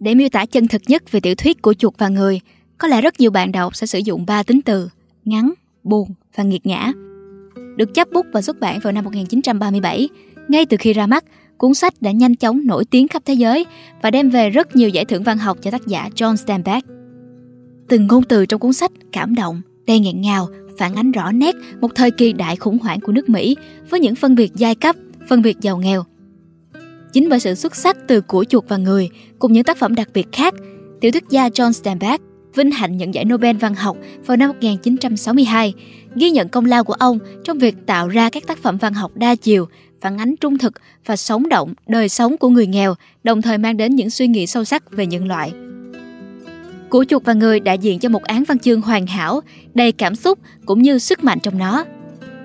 Để miêu tả chân thực nhất về tiểu thuyết của chuột và người, có lẽ rất nhiều bạn đọc sẽ sử dụng ba tính từ ngắn, buồn và nghiệt ngã. Được chấp bút và xuất bản vào năm 1937, ngay từ khi ra mắt, cuốn sách đã nhanh chóng nổi tiếng khắp thế giới và đem về rất nhiều giải thưởng văn học cho tác giả John Steinbeck. Từng ngôn từ trong cuốn sách cảm động, đầy nghẹn ngào, phản ánh rõ nét một thời kỳ đại khủng hoảng của nước Mỹ với những phân biệt giai cấp, phân biệt giàu nghèo. Chính bởi sự xuất sắc từ của chuột và người cùng những tác phẩm đặc biệt khác, tiểu thuyết gia John Steinbeck vinh hạnh nhận giải Nobel văn học vào năm 1962, ghi nhận công lao của ông trong việc tạo ra các tác phẩm văn học đa chiều, phản ánh trung thực và sống động đời sống của người nghèo, đồng thời mang đến những suy nghĩ sâu sắc về nhân loại. Của chuột và người đại diện cho một án văn chương hoàn hảo, đầy cảm xúc cũng như sức mạnh trong nó.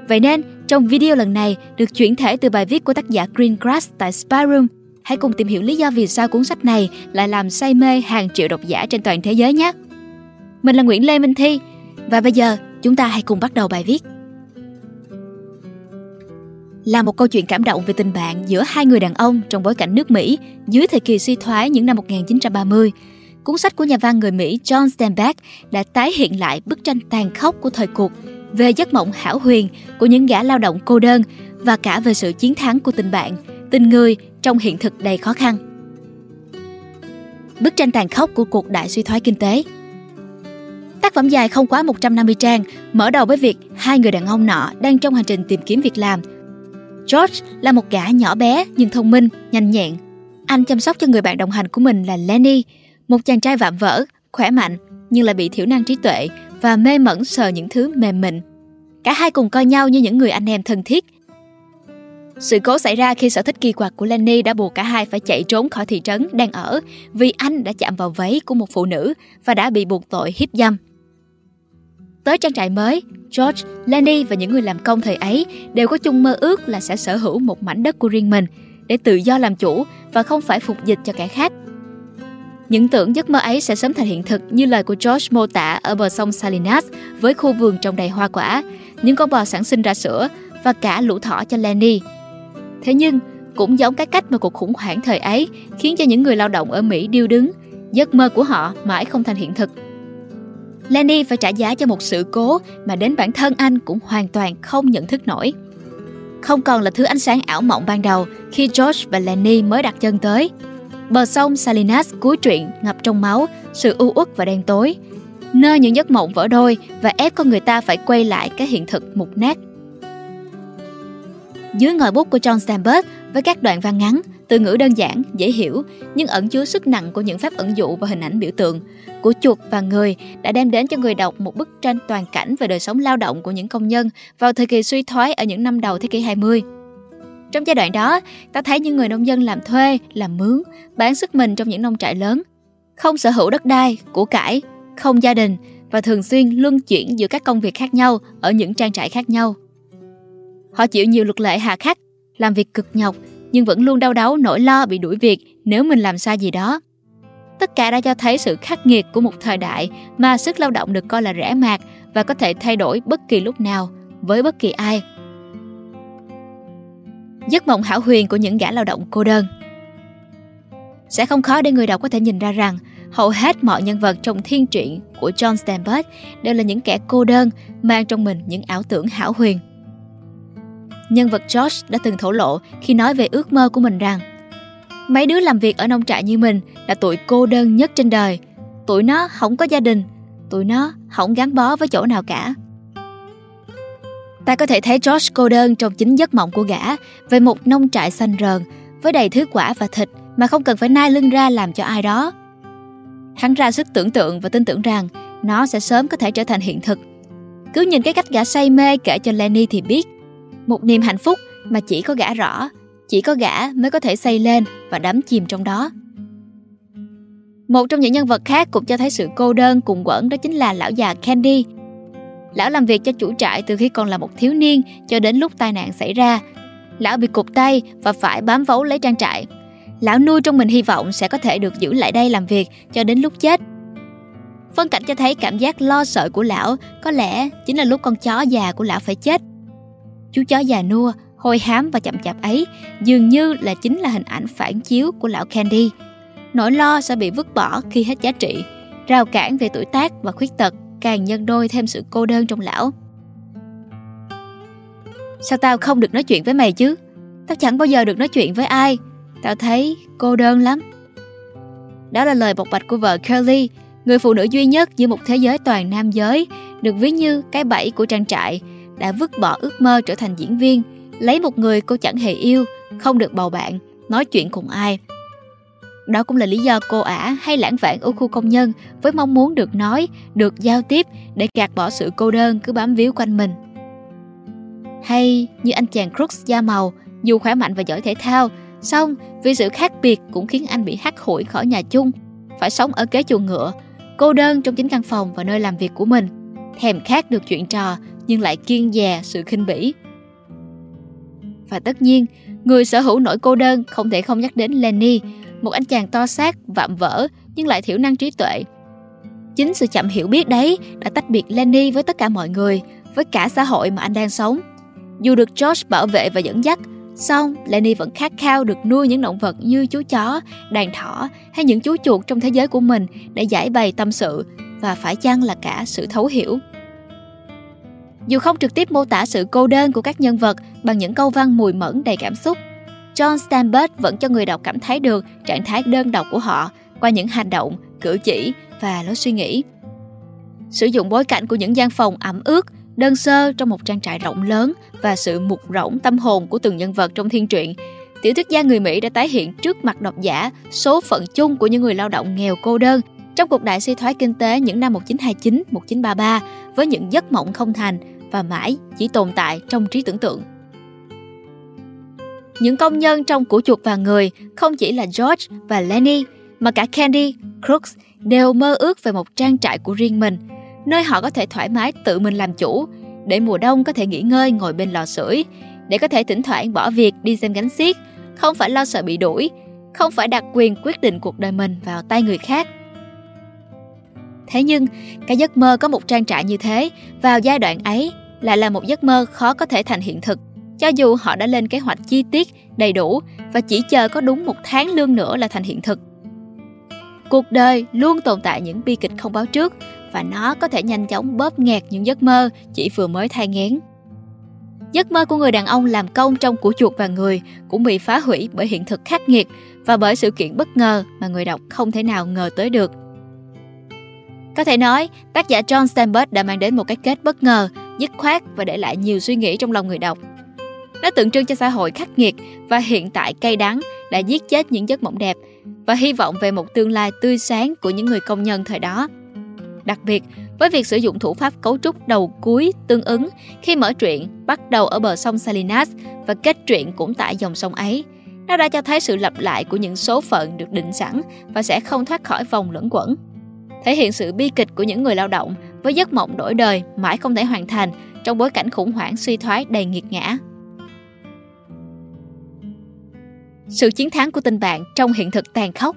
Vậy nên, trong video lần này được chuyển thể từ bài viết của tác giả Greengrass tại Spyroom, hãy cùng tìm hiểu lý do vì sao cuốn sách này lại làm say mê hàng triệu độc giả trên toàn thế giới nhé. Mình là Nguyễn Lê Minh Thi và bây giờ chúng ta hãy cùng bắt đầu bài viết. Là một câu chuyện cảm động về tình bạn giữa hai người đàn ông trong bối cảnh nước Mỹ dưới thời kỳ suy thoái những năm 1930, cuốn sách của nhà văn người Mỹ John Steinbeck đã tái hiện lại bức tranh tàn khốc của thời cuộc về giấc mộng hảo huyền của những gã lao động cô đơn và cả về sự chiến thắng của tình bạn, tình người trong hiện thực đầy khó khăn. Bức tranh tàn khốc của cuộc đại suy thoái kinh tế Tác phẩm dài không quá 150 trang, mở đầu với việc hai người đàn ông nọ đang trong hành trình tìm kiếm việc làm. George là một gã nhỏ bé nhưng thông minh, nhanh nhẹn. Anh chăm sóc cho người bạn đồng hành của mình là Lenny, một chàng trai vạm vỡ, khỏe mạnh nhưng lại bị thiểu năng trí tuệ và mê mẩn sờ những thứ mềm mịn. Cả hai cùng coi nhau như những người anh em thân thiết. Sự cố xảy ra khi sở thích kỳ quặc của Lenny đã buộc cả hai phải chạy trốn khỏi thị trấn đang ở vì anh đã chạm vào váy của một phụ nữ và đã bị buộc tội hiếp dâm. Tới trang trại mới, George, Lenny và những người làm công thời ấy đều có chung mơ ước là sẽ sở hữu một mảnh đất của riêng mình để tự do làm chủ và không phải phục dịch cho kẻ khác. Những tưởng giấc mơ ấy sẽ sớm thành hiện thực như lời của George mô tả ở bờ sông Salinas với khu vườn trồng đầy hoa quả, những con bò sản sinh ra sữa và cả lũ thỏ cho Lenny. Thế nhưng, cũng giống cái cách mà cuộc khủng hoảng thời ấy khiến cho những người lao động ở Mỹ điêu đứng, giấc mơ của họ mãi không thành hiện thực. Lenny phải trả giá cho một sự cố mà đến bản thân anh cũng hoàn toàn không nhận thức nổi. Không còn là thứ ánh sáng ảo mộng ban đầu khi George và Lenny mới đặt chân tới. Bờ sông Salinas cuối truyện ngập trong máu, sự u uất và đen tối, nơi những giấc mộng vỡ đôi và ép con người ta phải quay lại cái hiện thực mục nát. Dưới ngòi bút của John Steinbeck với các đoạn văn ngắn, từ ngữ đơn giản, dễ hiểu nhưng ẩn chứa sức nặng của những phép ẩn dụ và hình ảnh biểu tượng của chuột và người đã đem đến cho người đọc một bức tranh toàn cảnh về đời sống lao động của những công nhân vào thời kỳ suy thoái ở những năm đầu thế kỷ 20. Trong giai đoạn đó, ta thấy những người nông dân làm thuê, làm mướn, bán sức mình trong những nông trại lớn, không sở hữu đất đai, của cải, không gia đình và thường xuyên luân chuyển giữa các công việc khác nhau ở những trang trại khác nhau. Họ chịu nhiều luật lệ hà khắc, làm việc cực nhọc nhưng vẫn luôn đau đáu nỗi lo bị đuổi việc nếu mình làm sai gì đó. Tất cả đã cho thấy sự khắc nghiệt của một thời đại mà sức lao động được coi là rẻ mạt và có thể thay đổi bất kỳ lúc nào với bất kỳ ai. Giấc mộng hảo huyền của những gã lao động cô đơn Sẽ không khó để người đọc có thể nhìn ra rằng hầu hết mọi nhân vật trong thiên truyện của John Steinbeck đều là những kẻ cô đơn mang trong mình những ảo tưởng hảo huyền. Nhân vật George đã từng thổ lộ khi nói về ước mơ của mình rằng Mấy đứa làm việc ở nông trại như mình là tụi cô đơn nhất trên đời. Tụi nó không có gia đình, tụi nó không gắn bó với chỗ nào cả. Ta có thể thấy George cô đơn trong chính giấc mộng của gã về một nông trại xanh rờn với đầy thứ quả và thịt mà không cần phải nai lưng ra làm cho ai đó. Hắn ra sức tưởng tượng và tin tưởng rằng nó sẽ sớm có thể trở thành hiện thực. Cứ nhìn cái cách gã say mê kể cho Lenny thì biết một niềm hạnh phúc mà chỉ có gã rõ, chỉ có gã mới có thể xây lên và đắm chìm trong đó. Một trong những nhân vật khác cũng cho thấy sự cô đơn cùng quẩn đó chính là lão già Candy. Lão làm việc cho chủ trại từ khi còn là một thiếu niên cho đến lúc tai nạn xảy ra. Lão bị cụt tay và phải bám vấu lấy trang trại. Lão nuôi trong mình hy vọng sẽ có thể được giữ lại đây làm việc cho đến lúc chết. Phân cảnh cho thấy cảm giác lo sợ của lão có lẽ chính là lúc con chó già của lão phải chết. Chú chó già nua, hôi hám và chậm chạp ấy dường như là chính là hình ảnh phản chiếu của lão Candy. nỗi lo sẽ bị vứt bỏ khi hết giá trị, rào cản về tuổi tác và khuyết tật càng nhân đôi thêm sự cô đơn trong lão. Sao tao không được nói chuyện với mày chứ? Tao chẳng bao giờ được nói chuyện với ai. Tao thấy cô đơn lắm. Đó là lời bộc bạch của vợ Curly, người phụ nữ duy nhất giữa một thế giới toàn nam giới, được ví như cái bẫy của trang trại, đã vứt bỏ ước mơ trở thành diễn viên, lấy một người cô chẳng hề yêu, không được bầu bạn, nói chuyện cùng ai. Đó cũng là lý do cô ả hay lãng vãng ở khu công nhân với mong muốn được nói, được giao tiếp để gạt bỏ sự cô đơn cứ bám víu quanh mình. Hay như anh chàng Crooks da màu, dù khỏe mạnh và giỏi thể thao, song vì sự khác biệt cũng khiến anh bị hắt hủi khỏi nhà chung, phải sống ở kế chuồng ngựa, cô đơn trong chính căn phòng và nơi làm việc của mình, thèm khát được chuyện trò nhưng lại kiên dè sự khinh bỉ. Và tất nhiên, người sở hữu nỗi cô đơn không thể không nhắc đến Lenny, một anh chàng to xác, vạm vỡ nhưng lại thiểu năng trí tuệ. Chính sự chậm hiểu biết đấy đã tách biệt Lenny với tất cả mọi người, với cả xã hội mà anh đang sống. Dù được George bảo vệ và dẫn dắt, song Lenny vẫn khát khao được nuôi những động vật như chú chó, đàn thỏ hay những chú chuột trong thế giới của mình để giải bày tâm sự và phải chăng là cả sự thấu hiểu. Dù không trực tiếp mô tả sự cô đơn của các nhân vật bằng những câu văn mùi mẫn đầy cảm xúc, John Steinbeck vẫn cho người đọc cảm thấy được trạng thái đơn độc của họ qua những hành động, cử chỉ và lối suy nghĩ. Sử dụng bối cảnh của những gian phòng ẩm ướt, đơn sơ trong một trang trại rộng lớn và sự mục rỗng tâm hồn của từng nhân vật trong thiên truyện, tiểu thuyết gia người Mỹ đã tái hiện trước mặt độc giả số phận chung của những người lao động nghèo cô đơn trong cuộc đại suy thoái kinh tế những năm 1929, 1933 với những giấc mộng không thành và mãi chỉ tồn tại trong trí tưởng tượng. Những công nhân trong củ chuột và người không chỉ là George và Lenny mà cả Candy, Crooks đều mơ ước về một trang trại của riêng mình, nơi họ có thể thoải mái tự mình làm chủ, để mùa đông có thể nghỉ ngơi ngồi bên lò sưởi, để có thể thỉnh thoảng bỏ việc đi xem gánh xiếc, không phải lo sợ bị đuổi, không phải đặt quyền quyết định cuộc đời mình vào tay người khác. Thế nhưng, cái giấc mơ có một trang trại như thế vào giai đoạn ấy lại là một giấc mơ khó có thể thành hiện thực cho dù họ đã lên kế hoạch chi tiết, đầy đủ và chỉ chờ có đúng một tháng lương nữa là thành hiện thực. Cuộc đời luôn tồn tại những bi kịch không báo trước và nó có thể nhanh chóng bóp nghẹt những giấc mơ chỉ vừa mới thai nghén. Giấc mơ của người đàn ông làm công trong của chuột và người cũng bị phá hủy bởi hiện thực khắc nghiệt và bởi sự kiện bất ngờ mà người đọc không thể nào ngờ tới được. Có thể nói, tác giả John Steinbeck đã mang đến một cái kết bất ngờ, dứt khoát và để lại nhiều suy nghĩ trong lòng người đọc. Nó tượng trưng cho xã hội khắc nghiệt và hiện tại cay đắng đã giết chết những giấc mộng đẹp và hy vọng về một tương lai tươi sáng của những người công nhân thời đó. Đặc biệt, với việc sử dụng thủ pháp cấu trúc đầu cuối tương ứng khi mở truyện bắt đầu ở bờ sông Salinas và kết truyện cũng tại dòng sông ấy, nó đã cho thấy sự lặp lại của những số phận được định sẵn và sẽ không thoát khỏi vòng luẩn quẩn. Thể hiện sự bi kịch của những người lao động với giấc mộng đổi đời mãi không thể hoàn thành trong bối cảnh khủng hoảng suy thoái đầy nghiệt ngã. Sự chiến thắng của tình bạn trong hiện thực tàn khốc.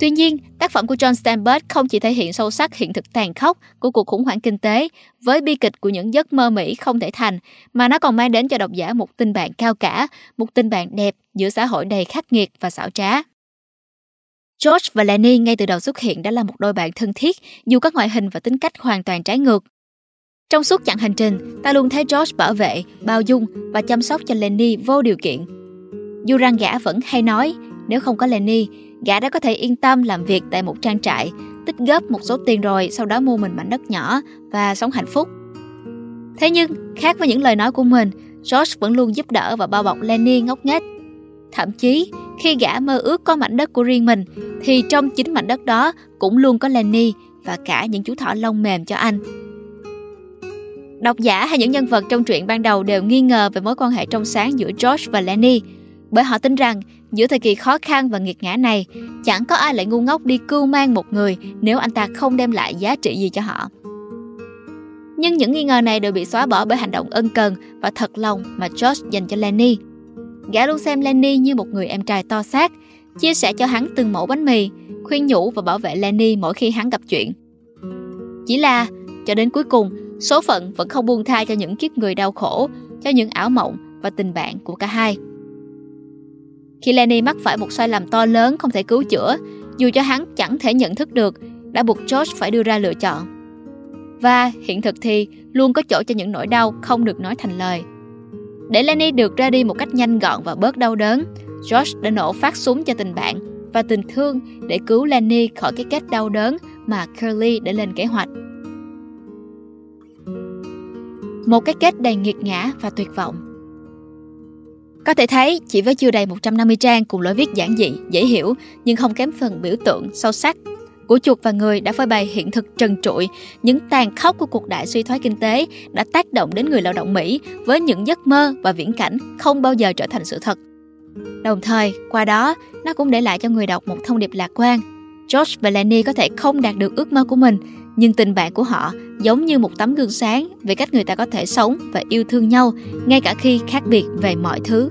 Tuy nhiên, tác phẩm của John Steinbeck không chỉ thể hiện sâu sắc hiện thực tàn khốc của cuộc khủng hoảng kinh tế với bi kịch của những giấc mơ Mỹ không thể thành, mà nó còn mang đến cho độc giả một tình bạn cao cả, một tình bạn đẹp giữa xã hội đầy khắc nghiệt và xảo trá. George và Lenny ngay từ đầu xuất hiện đã là một đôi bạn thân thiết, dù các ngoại hình và tính cách hoàn toàn trái ngược. Trong suốt chặng hành trình, ta luôn thấy George bảo vệ, bao dung và chăm sóc cho Lenny vô điều kiện dù rằng gã vẫn hay nói nếu không có Lenny, gã đã có thể yên tâm làm việc tại một trang trại, tích góp một số tiền rồi sau đó mua mình mảnh đất nhỏ và sống hạnh phúc. Thế nhưng, khác với những lời nói của mình, George vẫn luôn giúp đỡ và bao bọc Lenny ngốc nghếch. Thậm chí, khi gã mơ ước có mảnh đất của riêng mình, thì trong chính mảnh đất đó cũng luôn có Lenny và cả những chú thỏ lông mềm cho anh. Độc giả hay những nhân vật trong truyện ban đầu đều nghi ngờ về mối quan hệ trong sáng giữa George và Lenny, bởi họ tin rằng giữa thời kỳ khó khăn và nghiệt ngã này, chẳng có ai lại ngu ngốc đi cưu mang một người nếu anh ta không đem lại giá trị gì cho họ. Nhưng những nghi ngờ này đều bị xóa bỏ bởi hành động ân cần và thật lòng mà George dành cho Lenny. Gã luôn xem Lenny như một người em trai to xác, chia sẻ cho hắn từng mẫu bánh mì, khuyên nhủ và bảo vệ Lenny mỗi khi hắn gặp chuyện. Chỉ là, cho đến cuối cùng, số phận vẫn không buông tha cho những kiếp người đau khổ, cho những ảo mộng và tình bạn của cả hai. Khi Lenny mắc phải một sai lầm to lớn không thể cứu chữa, dù cho hắn chẳng thể nhận thức được, đã buộc George phải đưa ra lựa chọn. Và hiện thực thì luôn có chỗ cho những nỗi đau không được nói thành lời. Để Lenny được ra đi một cách nhanh gọn và bớt đau đớn, George đã nổ phát súng cho tình bạn và tình thương để cứu Lenny khỏi cái kết đau đớn mà Curly đã lên kế hoạch. Một cái kết đầy nghiệt ngã và tuyệt vọng. Có thể thấy, chỉ với chưa đầy 150 trang cùng lối viết giản dị, dễ hiểu, nhưng không kém phần biểu tượng, sâu sắc của chuột và người đã phơi bày hiện thực trần trụi, những tàn khốc của cuộc đại suy thoái kinh tế đã tác động đến người lao động Mỹ với những giấc mơ và viễn cảnh không bao giờ trở thành sự thật. Đồng thời, qua đó, nó cũng để lại cho người đọc một thông điệp lạc quan. George và Lenny có thể không đạt được ước mơ của mình, nhưng tình bạn của họ giống như một tấm gương sáng về cách người ta có thể sống và yêu thương nhau, ngay cả khi khác biệt về mọi thứ.